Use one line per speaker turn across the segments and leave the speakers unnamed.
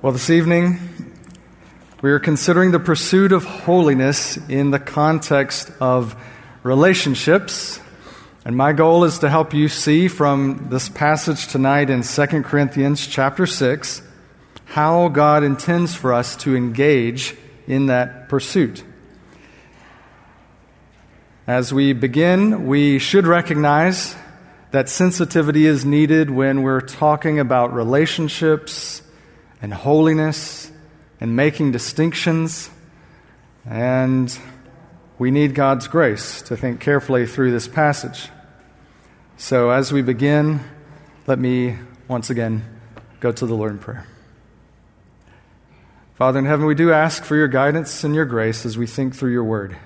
Well, this evening, we are considering the pursuit of holiness in the context of relationships. And my goal is to help you see from this passage tonight in 2 Corinthians chapter 6 how God intends for us to engage in that pursuit. As we begin, we should recognize that sensitivity is needed when we're talking about relationships and holiness and making distinctions. And we need God's grace to think carefully through this passage. So, as we begin, let me once again go to the Lord in prayer. Father in heaven, we do ask for your guidance and your grace as we think through your word.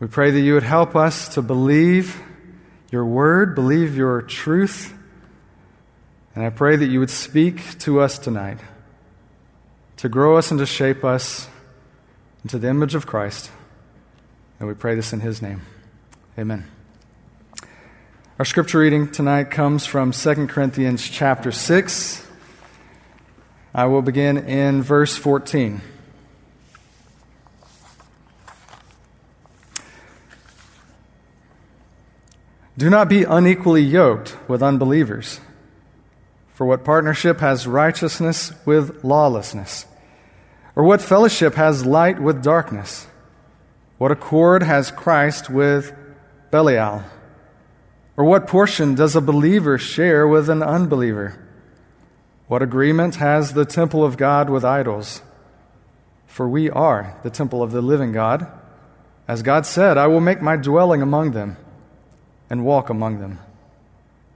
We pray that you would help us to believe your word, believe your truth, and I pray that you would speak to us tonight to grow us and to shape us into the image of Christ. And we pray this in his name. Amen. Our scripture reading tonight comes from 2 Corinthians chapter 6. I will begin in verse 14. Do not be unequally yoked with unbelievers. For what partnership has righteousness with lawlessness? Or what fellowship has light with darkness? What accord has Christ with Belial? Or what portion does a believer share with an unbeliever? What agreement has the temple of God with idols? For we are the temple of the living God. As God said, I will make my dwelling among them and walk among them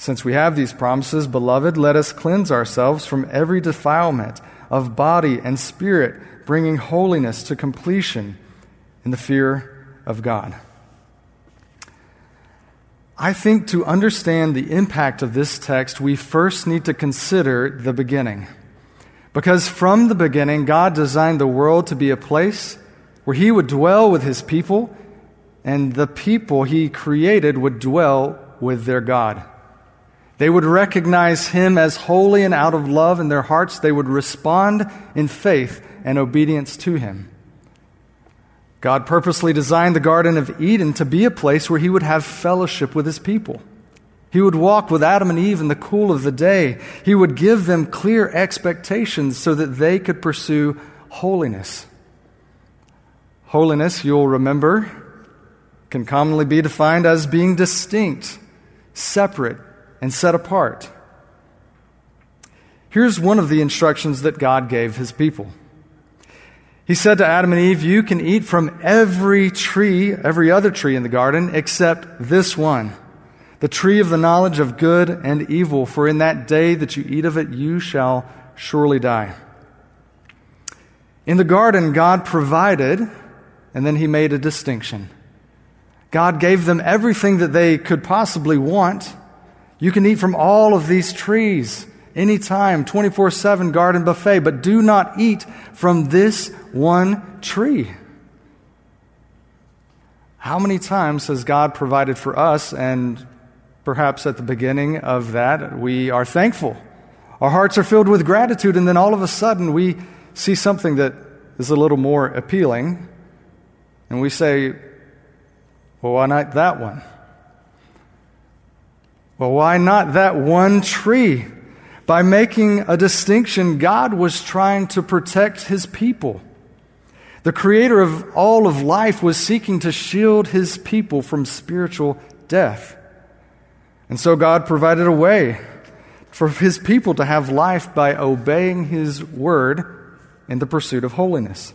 Since we have these promises, beloved, let us cleanse ourselves from every defilement of body and spirit bringing holiness to completion in the fear of God. I think to understand the impact of this text, we first need to consider the beginning. Because from the beginning, God designed the world to be a place where He would dwell with His people, and the people He created would dwell with their God. They would recognize Him as holy, and out of love in their hearts, they would respond in faith and obedience to Him. God purposely designed the Garden of Eden to be a place where He would have fellowship with His people. He would walk with Adam and Eve in the cool of the day. He would give them clear expectations so that they could pursue holiness. Holiness, you'll remember, can commonly be defined as being distinct, separate, and set apart. Here's one of the instructions that God gave his people he said to Adam and Eve, You can eat from every tree, every other tree in the garden, except this one, the tree of the knowledge of good and evil, for in that day that you eat of it, you shall surely die. In the garden, God provided, and then He made a distinction. God gave them everything that they could possibly want. You can eat from all of these trees anytime, 24 7 garden buffet, but do not eat from this one tree. How many times has God provided for us, and perhaps at the beginning of that, we are thankful? Our hearts are filled with gratitude, and then all of a sudden we see something that is a little more appealing, and we say, Well, why not that one? Well, why not that one tree? By making a distinction, God was trying to protect his people. The creator of all of life was seeking to shield his people from spiritual death. And so God provided a way for his people to have life by obeying his word in the pursuit of holiness.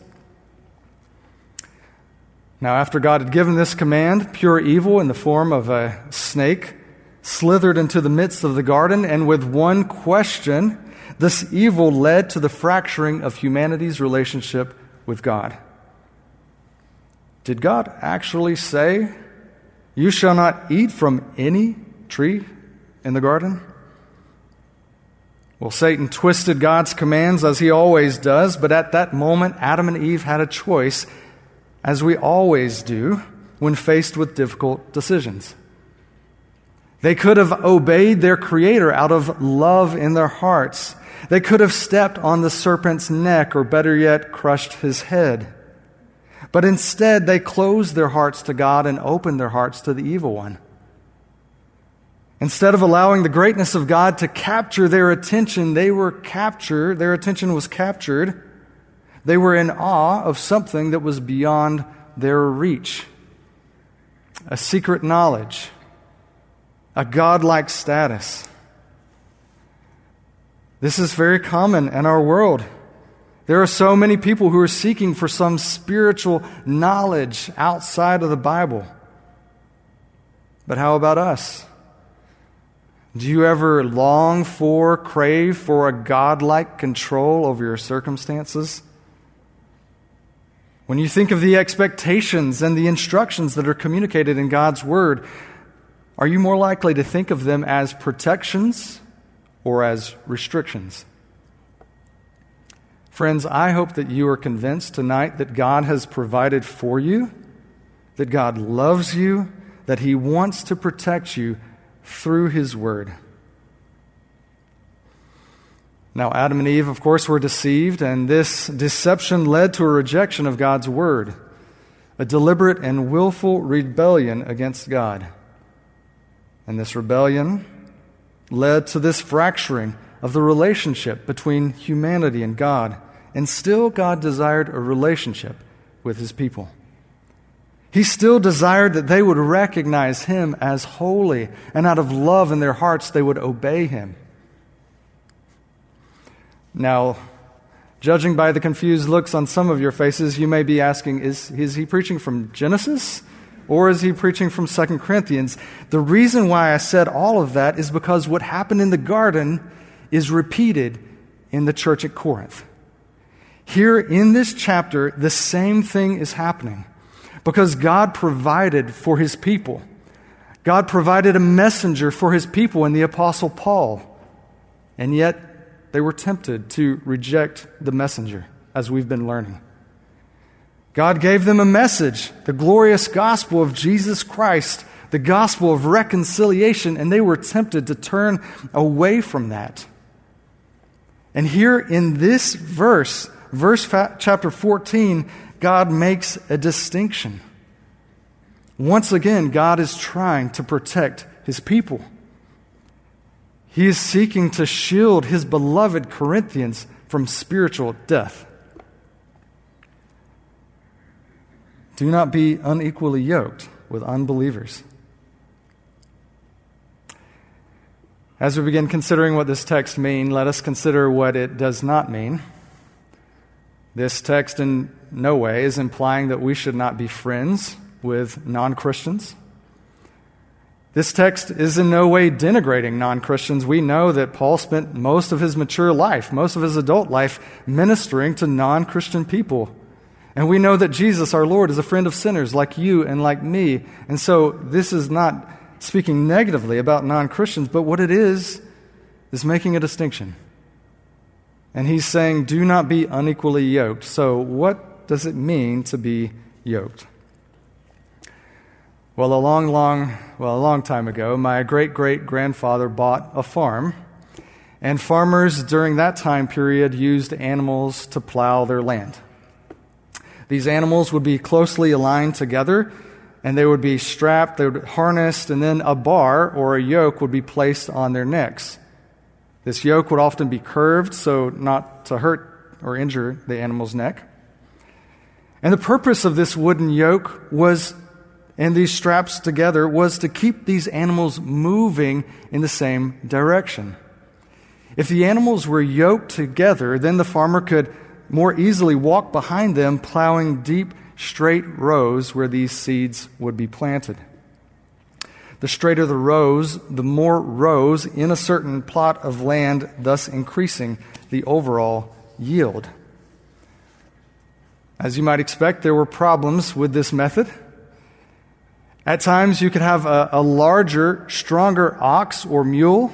Now, after God had given this command, pure evil in the form of a snake slithered into the midst of the garden, and with one question, this evil led to the fracturing of humanity's relationship with God. Did God actually say You shall not eat from any tree in the garden? Well, Satan twisted God's commands as he always does, but at that moment, Adam and Eve had a choice, as we always do when faced with difficult decisions. They could have obeyed their Creator out of love in their hearts. They could have stepped on the serpent's neck, or better yet, crushed his head. But instead, they closed their hearts to God and opened their hearts to the evil one. Instead of allowing the greatness of God to capture their attention, they were captured, their attention was captured. They were in awe of something that was beyond their reach a secret knowledge, a godlike status. This is very common in our world. There are so many people who are seeking for some spiritual knowledge outside of the Bible. But how about us? Do you ever long for, crave for a godlike control over your circumstances? When you think of the expectations and the instructions that are communicated in God's Word, are you more likely to think of them as protections or as restrictions? Friends, I hope that you are convinced tonight that God has provided for you, that God loves you, that He wants to protect you through His Word. Now, Adam and Eve, of course, were deceived, and this deception led to a rejection of God's Word, a deliberate and willful rebellion against God. And this rebellion led to this fracturing of the relationship between humanity and God. And still, God desired a relationship with His people. He still desired that they would recognize him as holy, and out of love in their hearts, they would obey him. Now, judging by the confused looks on some of your faces, you may be asking is, is he preaching from Genesis? Or is he preaching from 2 Corinthians? The reason why I said all of that is because what happened in the garden is repeated in the church at Corinth. Here in this chapter, the same thing is happening because God provided for his people. God provided a messenger for his people in the Apostle Paul. And yet, they were tempted to reject the messenger, as we've been learning. God gave them a message, the glorious gospel of Jesus Christ, the gospel of reconciliation, and they were tempted to turn away from that. And here in this verse, verse fa- chapter 14, God makes a distinction. Once again, God is trying to protect his people. He is seeking to shield his beloved Corinthians from spiritual death. Do not be unequally yoked with unbelievers. As we begin considering what this text means, let us consider what it does not mean. This text in no way is implying that we should not be friends with non Christians. This text is in no way denigrating non Christians. We know that Paul spent most of his mature life, most of his adult life, ministering to non Christian people. And we know that Jesus, our Lord, is a friend of sinners like you and like me. And so this is not speaking negatively about non Christians, but what it is, is making a distinction. And he's saying, do not be unequally yoked. So, what does it mean to be yoked? Well, a long, long, well, a long time ago, my great great grandfather bought a farm. And farmers during that time period used animals to plow their land. These animals would be closely aligned together and they would be strapped, they would be harnessed, and then a bar or a yoke would be placed on their necks. This yoke would often be curved so not to hurt or injure the animal's neck. And the purpose of this wooden yoke was, and these straps together, was to keep these animals moving in the same direction. If the animals were yoked together, then the farmer could more easily walk behind them, plowing deep, straight rows where these seeds would be planted. The straighter the rows, the more rows in a certain plot of land, thus increasing the overall yield. As you might expect, there were problems with this method. At times, you could have a, a larger, stronger ox or mule.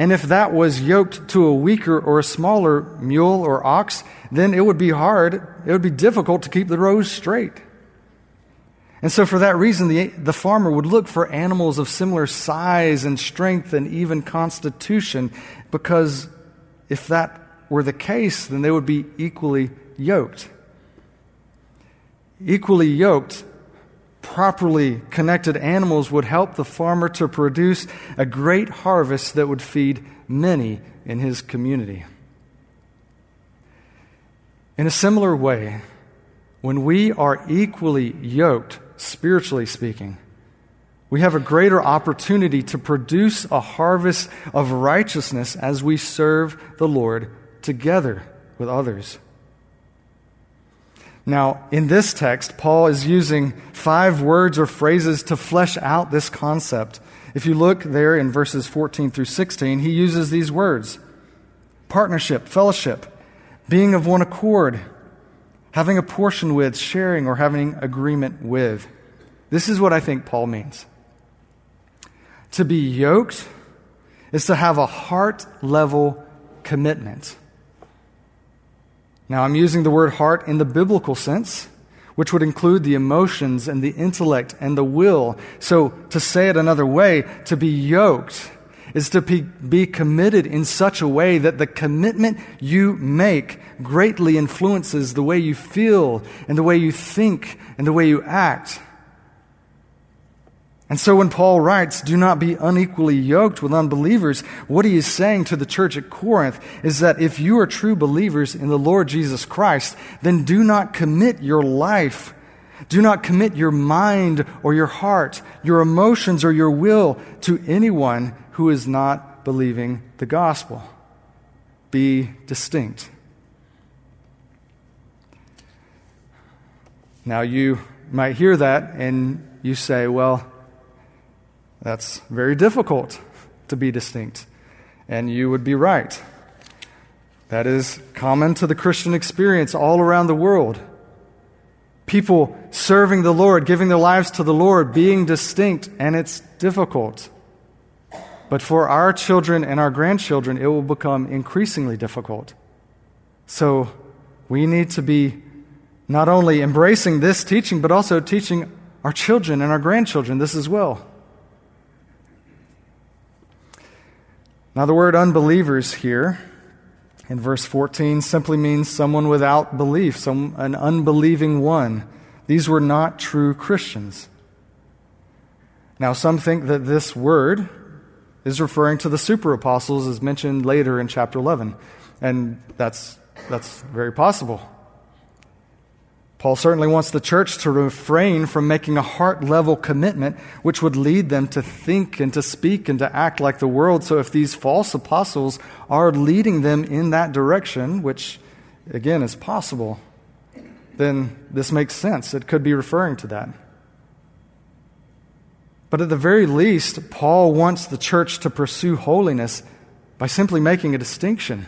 And if that was yoked to a weaker or a smaller mule or ox, then it would be hard, it would be difficult to keep the rows straight. And so, for that reason, the, the farmer would look for animals of similar size and strength and even constitution, because if that were the case, then they would be equally yoked. Equally yoked, properly connected animals would help the farmer to produce a great harvest that would feed many in his community. In a similar way, when we are equally yoked, spiritually speaking, we have a greater opportunity to produce a harvest of righteousness as we serve the Lord together with others. Now, in this text, Paul is using five words or phrases to flesh out this concept. If you look there in verses 14 through 16, he uses these words partnership, fellowship, being of one accord, having a portion with, sharing, or having agreement with. This is what I think Paul means. To be yoked is to have a heart level commitment. Now, I'm using the word heart in the biblical sense, which would include the emotions and the intellect and the will. So, to say it another way, to be yoked is to be, be committed in such a way that the commitment you make greatly influences the way you feel and the way you think and the way you act. And so when Paul writes, do not be unequally yoked with unbelievers, what he is saying to the church at Corinth is that if you are true believers in the Lord Jesus Christ, then do not commit your life, do not commit your mind or your heart, your emotions or your will to anyone who is not believing the gospel. Be distinct. Now you might hear that and you say, well, that's very difficult to be distinct. And you would be right. That is common to the Christian experience all around the world. People serving the Lord, giving their lives to the Lord, being distinct, and it's difficult. But for our children and our grandchildren, it will become increasingly difficult. So we need to be not only embracing this teaching, but also teaching our children and our grandchildren this as well. Now, the word unbelievers here in verse 14 simply means someone without belief, some, an unbelieving one. These were not true Christians. Now, some think that this word is referring to the super apostles as mentioned later in chapter 11, and that's, that's very possible. Paul certainly wants the church to refrain from making a heart level commitment which would lead them to think and to speak and to act like the world. So, if these false apostles are leading them in that direction, which again is possible, then this makes sense. It could be referring to that. But at the very least, Paul wants the church to pursue holiness by simply making a distinction.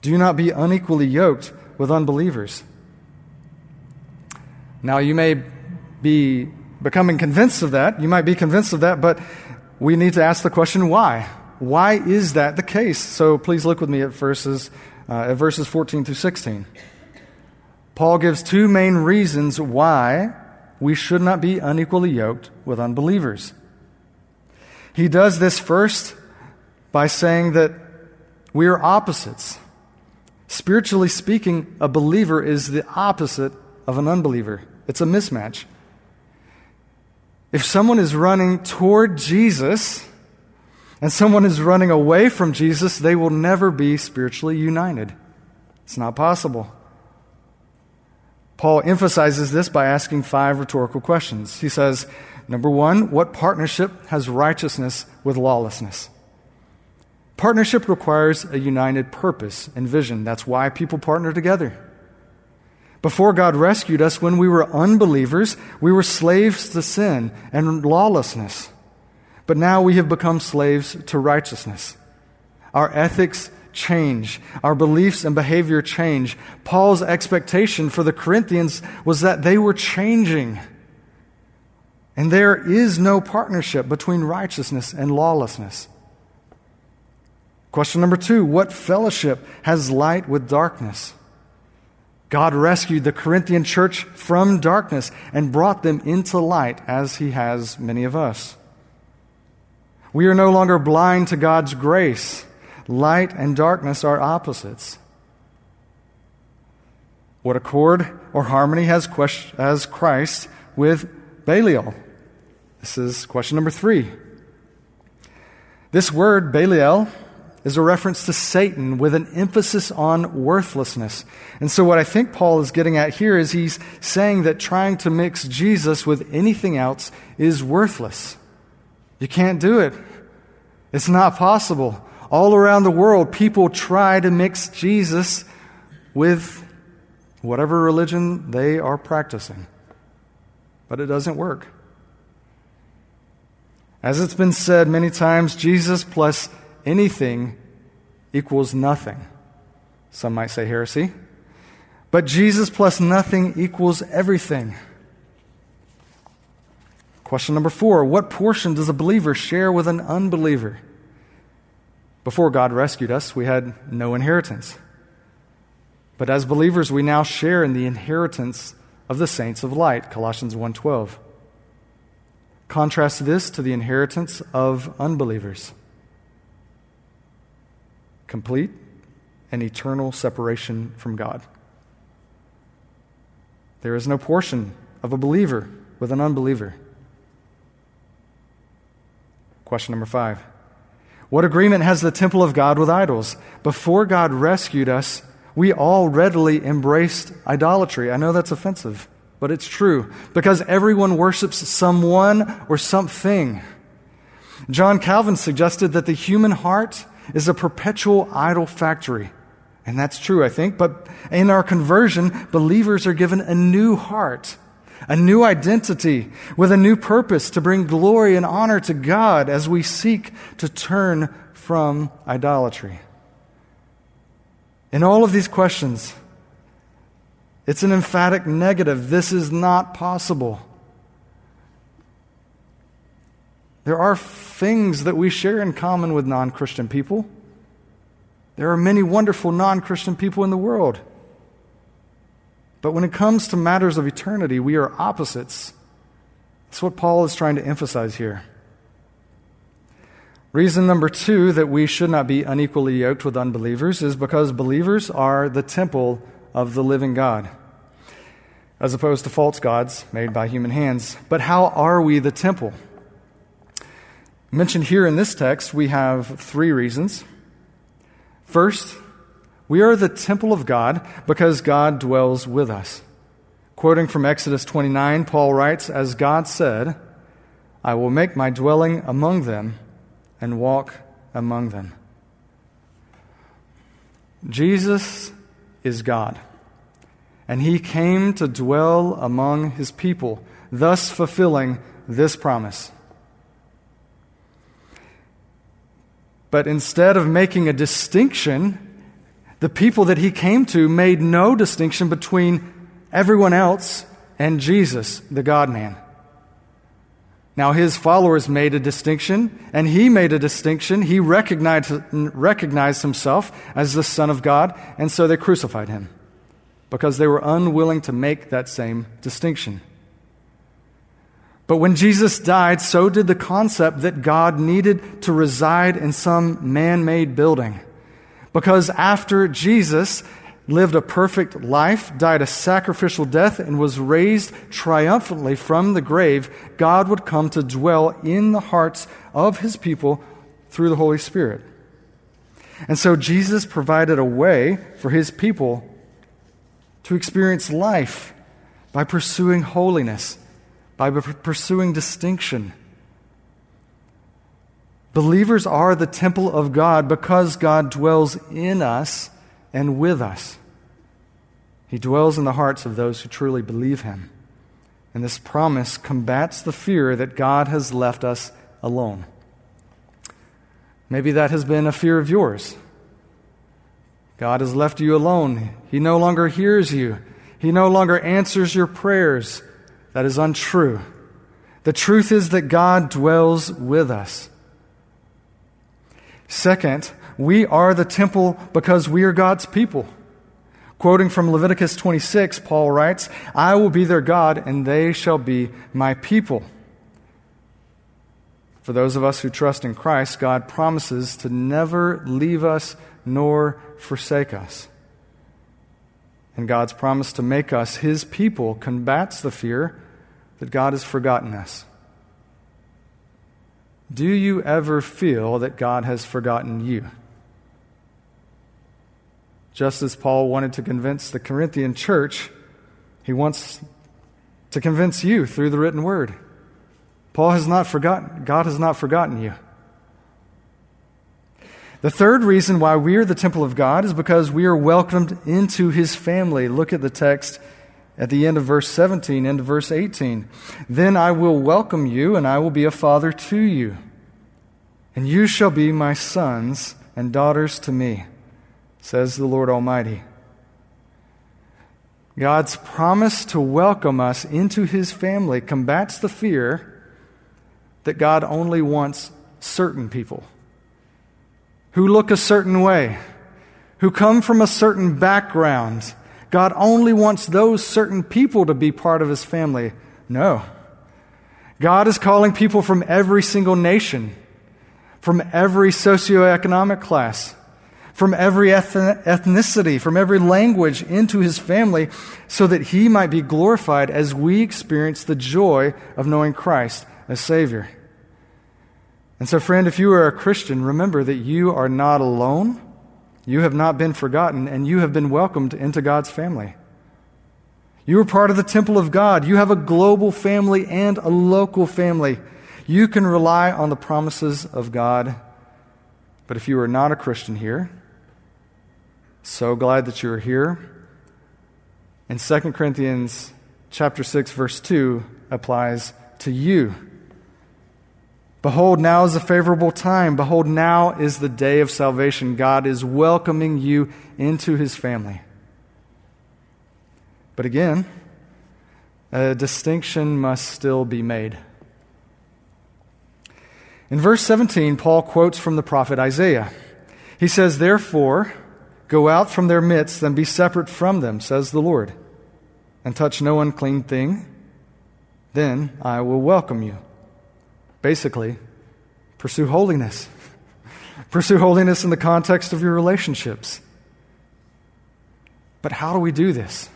Do not be unequally yoked with unbelievers. Now, you may be becoming convinced of that. You might be convinced of that, but we need to ask the question why? Why is that the case? So please look with me at verses, uh, at verses 14 through 16. Paul gives two main reasons why we should not be unequally yoked with unbelievers. He does this first by saying that we are opposites. Spiritually speaking, a believer is the opposite of an unbeliever. It's a mismatch. If someone is running toward Jesus and someone is running away from Jesus, they will never be spiritually united. It's not possible. Paul emphasizes this by asking five rhetorical questions. He says, Number one, what partnership has righteousness with lawlessness? Partnership requires a united purpose and vision. That's why people partner together. Before God rescued us, when we were unbelievers, we were slaves to sin and lawlessness. But now we have become slaves to righteousness. Our ethics change. Our beliefs and behavior change. Paul's expectation for the Corinthians was that they were changing. And there is no partnership between righteousness and lawlessness. Question number two What fellowship has light with darkness? God rescued the Corinthian church from darkness and brought them into light, as He has many of us. We are no longer blind to God's grace. Light and darkness are opposites. What accord or harmony has, Christ with Belial? This is question number three. This word, Belial, is a reference to Satan with an emphasis on worthlessness. And so, what I think Paul is getting at here is he's saying that trying to mix Jesus with anything else is worthless. You can't do it, it's not possible. All around the world, people try to mix Jesus with whatever religion they are practicing, but it doesn't work. As it's been said many times, Jesus plus anything equals nothing. Some might say heresy. But Jesus plus nothing equals everything. Question number four What portion does a believer share with an unbeliever? Before God rescued us, we had no inheritance. But as believers, we now share in the inheritance of the saints of light, Colossians 1:12. Contrast this to the inheritance of unbelievers complete and eternal separation from God. There is no portion of a believer with an unbeliever. Question number five What agreement has the temple of God with idols? Before God rescued us, we all readily embraced idolatry. I know that's offensive, but it's true because everyone worships someone or something. John Calvin suggested that the human heart is a perpetual idol factory. And that's true, I think. But in our conversion, believers are given a new heart, a new identity, with a new purpose to bring glory and honor to God as we seek to turn from idolatry. In all of these questions, it's an emphatic negative. This is not possible. There are things that we share in common with non Christian people. There are many wonderful non Christian people in the world. But when it comes to matters of eternity, we are opposites. That's what Paul is trying to emphasize here. Reason number two that we should not be unequally yoked with unbelievers is because believers are the temple of the living God, as opposed to false gods made by human hands. But how are we the temple? Mentioned here in this text, we have three reasons. First, we are the temple of God because God dwells with us. Quoting from Exodus 29, Paul writes, As God said, I will make my dwelling among them and walk among them. Jesus is God, and he came to dwell among his people, thus fulfilling this promise. But instead of making a distinction, the people that he came to made no distinction between everyone else and Jesus, the God man. Now, his followers made a distinction, and he made a distinction. He recognized, recognized himself as the Son of God, and so they crucified him because they were unwilling to make that same distinction. But when Jesus died, so did the concept that God needed to reside in some man made building. Because after Jesus lived a perfect life, died a sacrificial death, and was raised triumphantly from the grave, God would come to dwell in the hearts of his people through the Holy Spirit. And so Jesus provided a way for his people to experience life by pursuing holiness by pursuing distinction. Believers are the temple of God because God dwells in us and with us. He dwells in the hearts of those who truly believe Him. And this promise combats the fear that God has left us alone. Maybe that has been a fear of yours. God has left you alone. He no longer hears you. He no longer answers your prayers. That is untrue. The truth is that God dwells with us. Second, we are the temple because we are God's people. Quoting from Leviticus 26, Paul writes, I will be their God, and they shall be my people. For those of us who trust in Christ, God promises to never leave us nor forsake us. And God's promise to make us his people combats the fear that God has forgotten us. Do you ever feel that God has forgotten you? Just as Paul wanted to convince the Corinthian church, he wants to convince you through the written word. Paul has not forgotten, God has not forgotten you. The third reason why we are the temple of God is because we are welcomed into his family. Look at the text at the end of verse 17 and verse 18. Then I will welcome you, and I will be a father to you. And you shall be my sons and daughters to me, says the Lord Almighty. God's promise to welcome us into his family combats the fear that God only wants certain people who look a certain way, who come from a certain background God only wants those certain people to be part of his family. No. God is calling people from every single nation, from every socioeconomic class, from every ethnicity, from every language into his family so that he might be glorified as we experience the joy of knowing Christ as Savior. And so, friend, if you are a Christian, remember that you are not alone you have not been forgotten, and you have been welcomed into God's family. You are part of the temple of God. You have a global family and a local family. You can rely on the promises of God. But if you are not a Christian here, so glad that you are here. And 2 Corinthians chapter 6 verse 2 applies to you. Behold, now is a favorable time. Behold, now is the day of salvation. God is welcoming you into his family. But again, a distinction must still be made. In verse 17, Paul quotes from the prophet Isaiah. He says, Therefore, go out from their midst and be separate from them, says the Lord, and touch no unclean thing. Then I will welcome you. Basically, pursue holiness. pursue holiness in the context of your relationships. But how do we do this?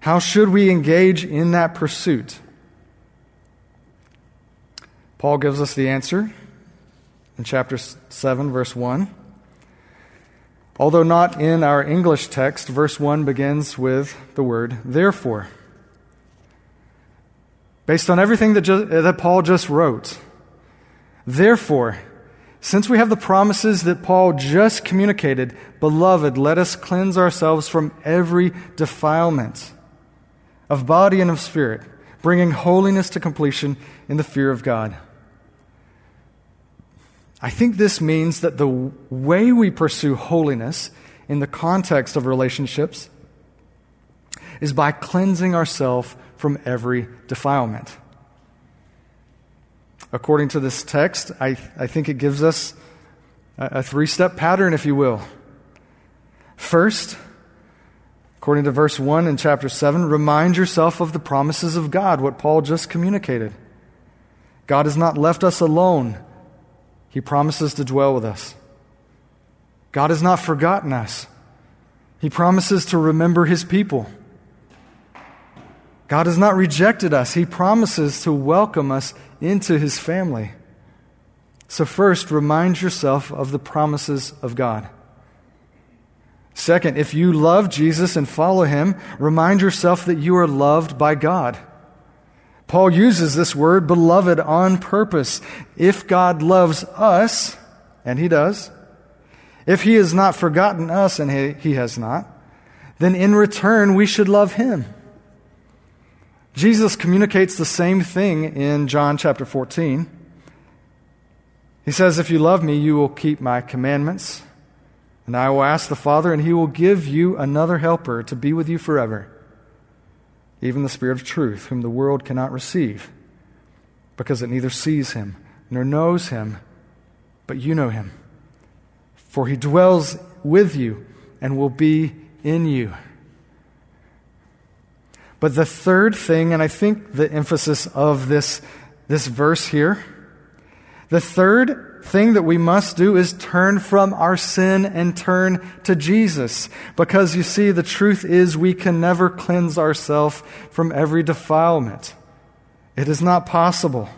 How should we engage in that pursuit? Paul gives us the answer in chapter 7, verse 1. Although not in our English text, verse 1 begins with the word therefore. Based on everything that, just, uh, that Paul just wrote. Therefore, since we have the promises that Paul just communicated, beloved, let us cleanse ourselves from every defilement of body and of spirit, bringing holiness to completion in the fear of God. I think this means that the way we pursue holiness in the context of relationships is by cleansing ourselves from every defilement. According to this text, I, I think it gives us a, a three step pattern, if you will. First, according to verse 1 in chapter 7, remind yourself of the promises of God, what Paul just communicated. God has not left us alone, He promises to dwell with us. God has not forgotten us, He promises to remember His people. God has not rejected us. He promises to welcome us into his family. So, first, remind yourself of the promises of God. Second, if you love Jesus and follow him, remind yourself that you are loved by God. Paul uses this word, beloved, on purpose. If God loves us, and he does, if he has not forgotten us, and he, he has not, then in return we should love him. Jesus communicates the same thing in John chapter 14. He says, If you love me, you will keep my commandments. And I will ask the Father, and he will give you another helper to be with you forever, even the Spirit of truth, whom the world cannot receive, because it neither sees him nor knows him, but you know him. For he dwells with you and will be in you. But the third thing, and I think the emphasis of this, this verse here, the third thing that we must do is turn from our sin and turn to Jesus. Because you see, the truth is we can never cleanse ourselves from every defilement. It is not possible.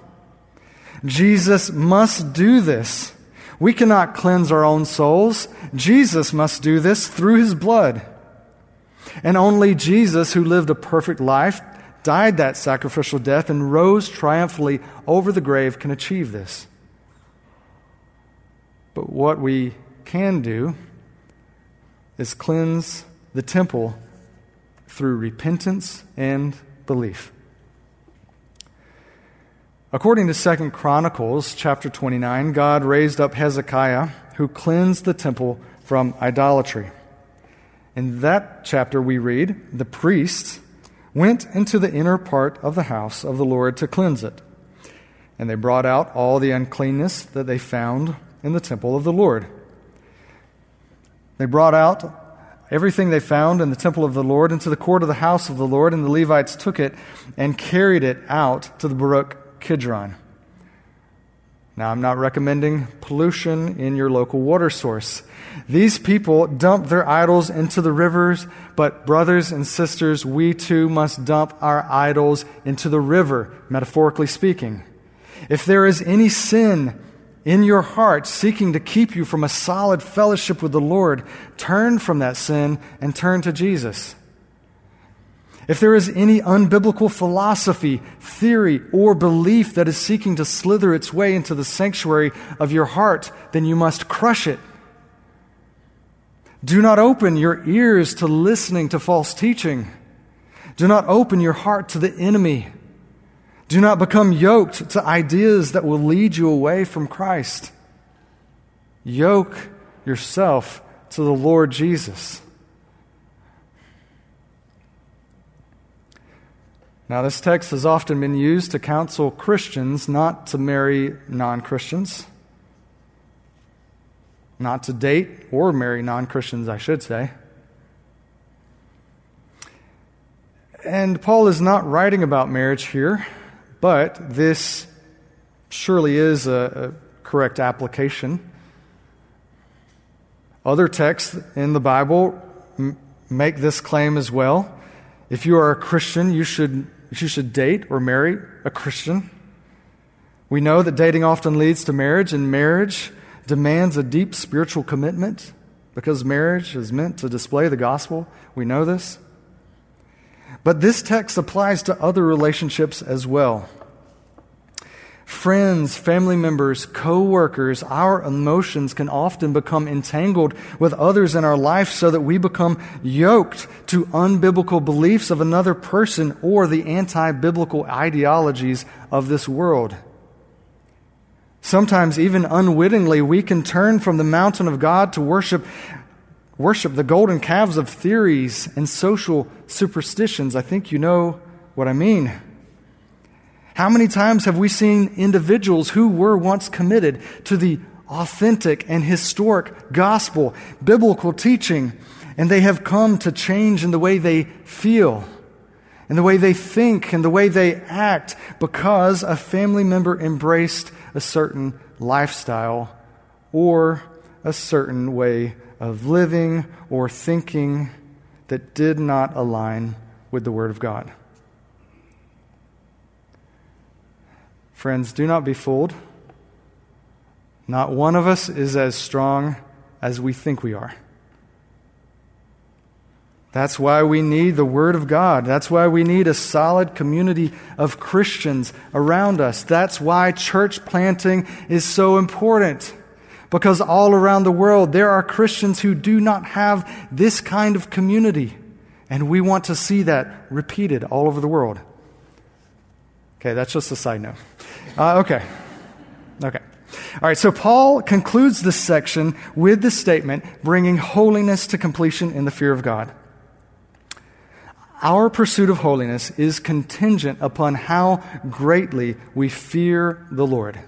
Jesus must do this. We cannot cleanse our own souls. Jesus must do this through his blood. And only Jesus, who lived a perfect life, died that sacrificial death, and rose triumphantly over the grave, can achieve this. But what we can do is cleanse the temple through repentance and belief. According to 2 Chronicles chapter 29, God raised up Hezekiah who cleansed the temple from idolatry. In that chapter we read, the priests went into the inner part of the house of the Lord to cleanse it. And they brought out all the uncleanness that they found in the temple of the Lord. They brought out everything they found in the temple of the Lord into the court of the house of the Lord, and the Levites took it and carried it out to the brook Kidron. Now, I'm not recommending pollution in your local water source. These people dump their idols into the rivers, but brothers and sisters, we too must dump our idols into the river, metaphorically speaking. If there is any sin in your heart seeking to keep you from a solid fellowship with the Lord, turn from that sin and turn to Jesus. If there is any unbiblical philosophy, theory, or belief that is seeking to slither its way into the sanctuary of your heart, then you must crush it. Do not open your ears to listening to false teaching. Do not open your heart to the enemy. Do not become yoked to ideas that will lead you away from Christ. Yoke yourself to the Lord Jesus. Now, this text has often been used to counsel Christians not to marry non Christians, not to date or marry non Christians, I should say. And Paul is not writing about marriage here, but this surely is a, a correct application. Other texts in the Bible m- make this claim as well. If you are a Christian, you should you should date or marry a Christian. We know that dating often leads to marriage, and marriage demands a deep spiritual commitment because marriage is meant to display the gospel. We know this. But this text applies to other relationships as well friends, family members, co workers, our emotions can often become entangled with others in our life so that we become yoked to unbiblical beliefs of another person or the anti biblical ideologies of this world. Sometimes, even unwittingly, we can turn from the mountain of God to worship, worship the golden calves of theories and social superstitions. I think you know what I mean. How many times have we seen individuals who were once committed to the authentic and historic gospel, biblical teaching, and they have come to change in the way they feel, in the way they think, and the way they act because a family member embraced a certain lifestyle or a certain way of living or thinking that did not align with the Word of God. Friends, do not be fooled. Not one of us is as strong as we think we are. That's why we need the Word of God. That's why we need a solid community of Christians around us. That's why church planting is so important. Because all around the world, there are Christians who do not have this kind of community. And we want to see that repeated all over the world. Okay, that's just a side note. Uh, okay. Okay. All right, so Paul concludes this section with the statement bringing holiness to completion in the fear of God. our pursuit of holiness is contingent upon how greatly we fear the Lord.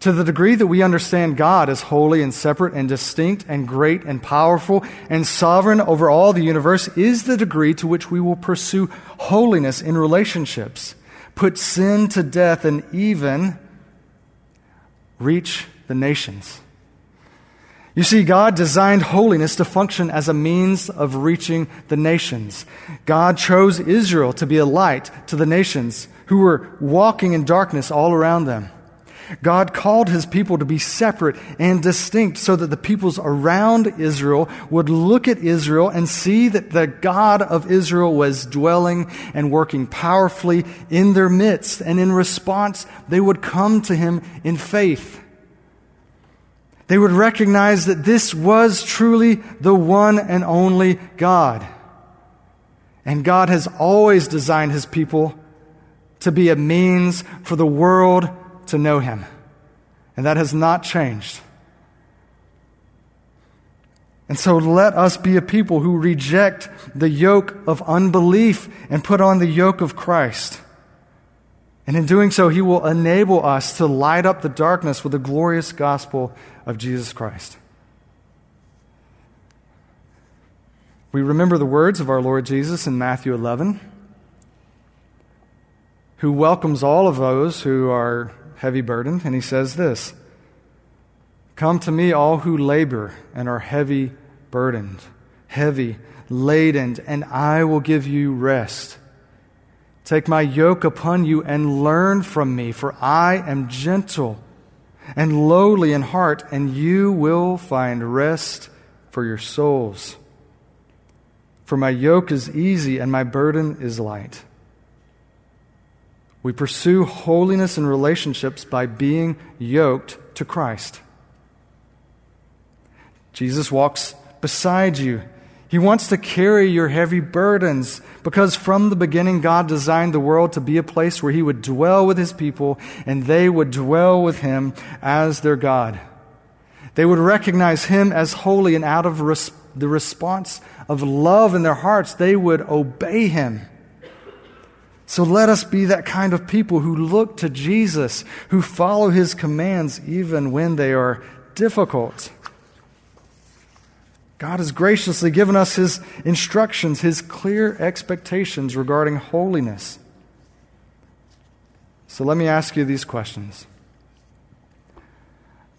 To the degree that we understand God as holy and separate and distinct and great and powerful and sovereign over all the universe is the degree to which we will pursue holiness in relationships, put sin to death, and even reach the nations. You see, God designed holiness to function as a means of reaching the nations. God chose Israel to be a light to the nations who were walking in darkness all around them. God called his people to be separate and distinct so that the peoples around Israel would look at Israel and see that the God of Israel was dwelling and working powerfully in their midst. And in response, they would come to him in faith. They would recognize that this was truly the one and only God. And God has always designed his people to be a means for the world to know him. And that has not changed. And so let us be a people who reject the yoke of unbelief and put on the yoke of Christ. And in doing so, he will enable us to light up the darkness with the glorious gospel of Jesus Christ. We remember the words of our Lord Jesus in Matthew 11, who welcomes all of those who are heavy burdened, and he says this Come to me, all who labor and are heavy burdened, heavy laden, and I will give you rest. Take my yoke upon you and learn from me, for I am gentle and lowly in heart, and you will find rest for your souls. For my yoke is easy and my burden is light. We pursue holiness in relationships by being yoked to Christ. Jesus walks beside you. He wants to carry your heavy burdens because from the beginning, God designed the world to be a place where He would dwell with His people and they would dwell with Him as their God. They would recognize Him as holy and out of res- the response of love in their hearts, they would obey Him. So let us be that kind of people who look to Jesus, who follow his commands even when they are difficult. God has graciously given us his instructions, his clear expectations regarding holiness. So let me ask you these questions.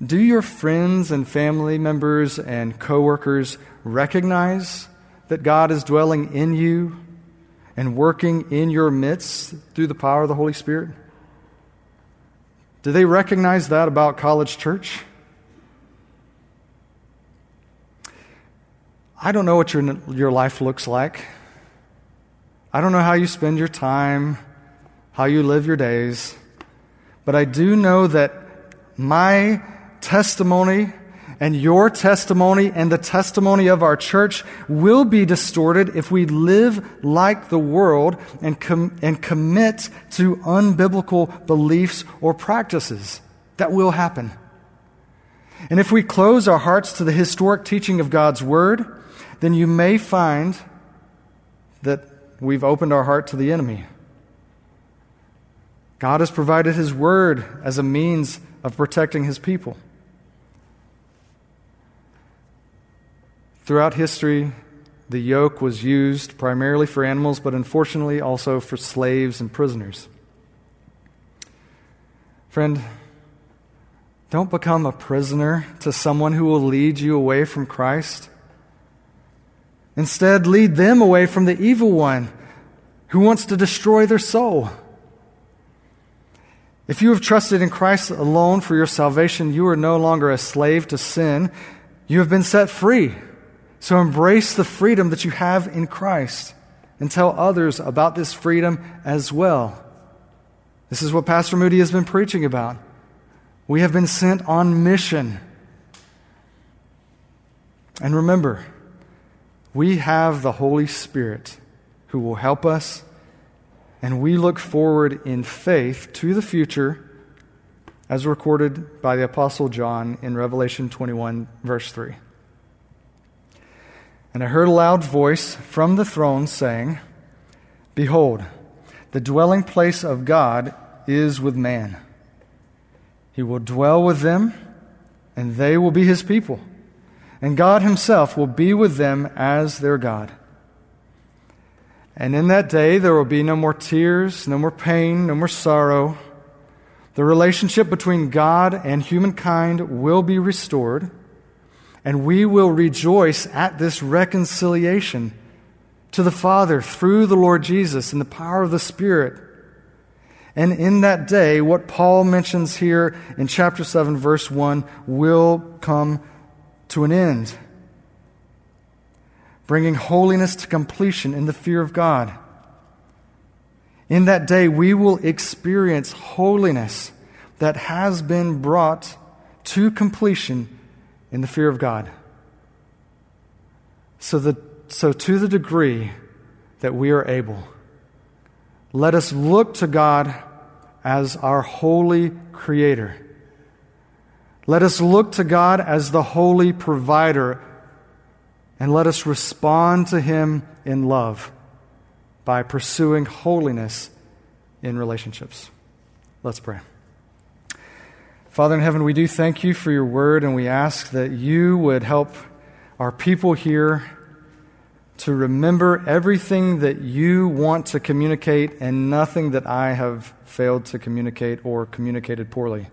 Do your friends and family members and coworkers recognize that God is dwelling in you and working in your midst through the power of the Holy Spirit? Do they recognize that about College Church? I don't know what your, your life looks like. I don't know how you spend your time, how you live your days. But I do know that my testimony and your testimony and the testimony of our church will be distorted if we live like the world and, com- and commit to unbiblical beliefs or practices. That will happen. And if we close our hearts to the historic teaching of God's Word, then you may find that we've opened our heart to the enemy. God has provided His Word as a means of protecting His people. Throughout history, the yoke was used primarily for animals, but unfortunately also for slaves and prisoners. Friend, don't become a prisoner to someone who will lead you away from Christ. Instead, lead them away from the evil one who wants to destroy their soul. If you have trusted in Christ alone for your salvation, you are no longer a slave to sin. You have been set free. So embrace the freedom that you have in Christ and tell others about this freedom as well. This is what Pastor Moody has been preaching about. We have been sent on mission. And remember, we have the Holy Spirit who will help us, and we look forward in faith to the future as recorded by the Apostle John in Revelation 21, verse 3. And I heard a loud voice from the throne saying, Behold, the dwelling place of God is with man. He will dwell with them, and they will be his people. And God himself will be with them as their God. And in that day there will be no more tears, no more pain, no more sorrow. The relationship between God and humankind will be restored and we will rejoice at this reconciliation to the Father through the Lord Jesus in the power of the Spirit. And in that day, what Paul mentions here in chapter 7, verse 1, will come to an end, bringing holiness to completion in the fear of God. In that day, we will experience holiness that has been brought to completion in the fear of God. So, the, so to the degree that we are able, let us look to God as our holy creator. Let us look to God as the holy provider, and let us respond to Him in love by pursuing holiness in relationships. Let's pray. Father in heaven, we do thank you for your word, and we ask that you would help our people here to remember everything that you want to communicate and nothing that I have failed to communicate or communicated poorly.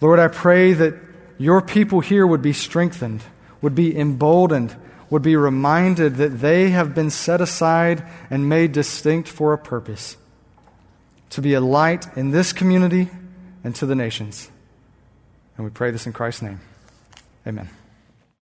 Lord, I pray that your people here would be strengthened, would be emboldened, would be reminded that they have been set aside and made distinct for a purpose to be a light in this community and to the nations. And we pray this in Christ's name. Amen.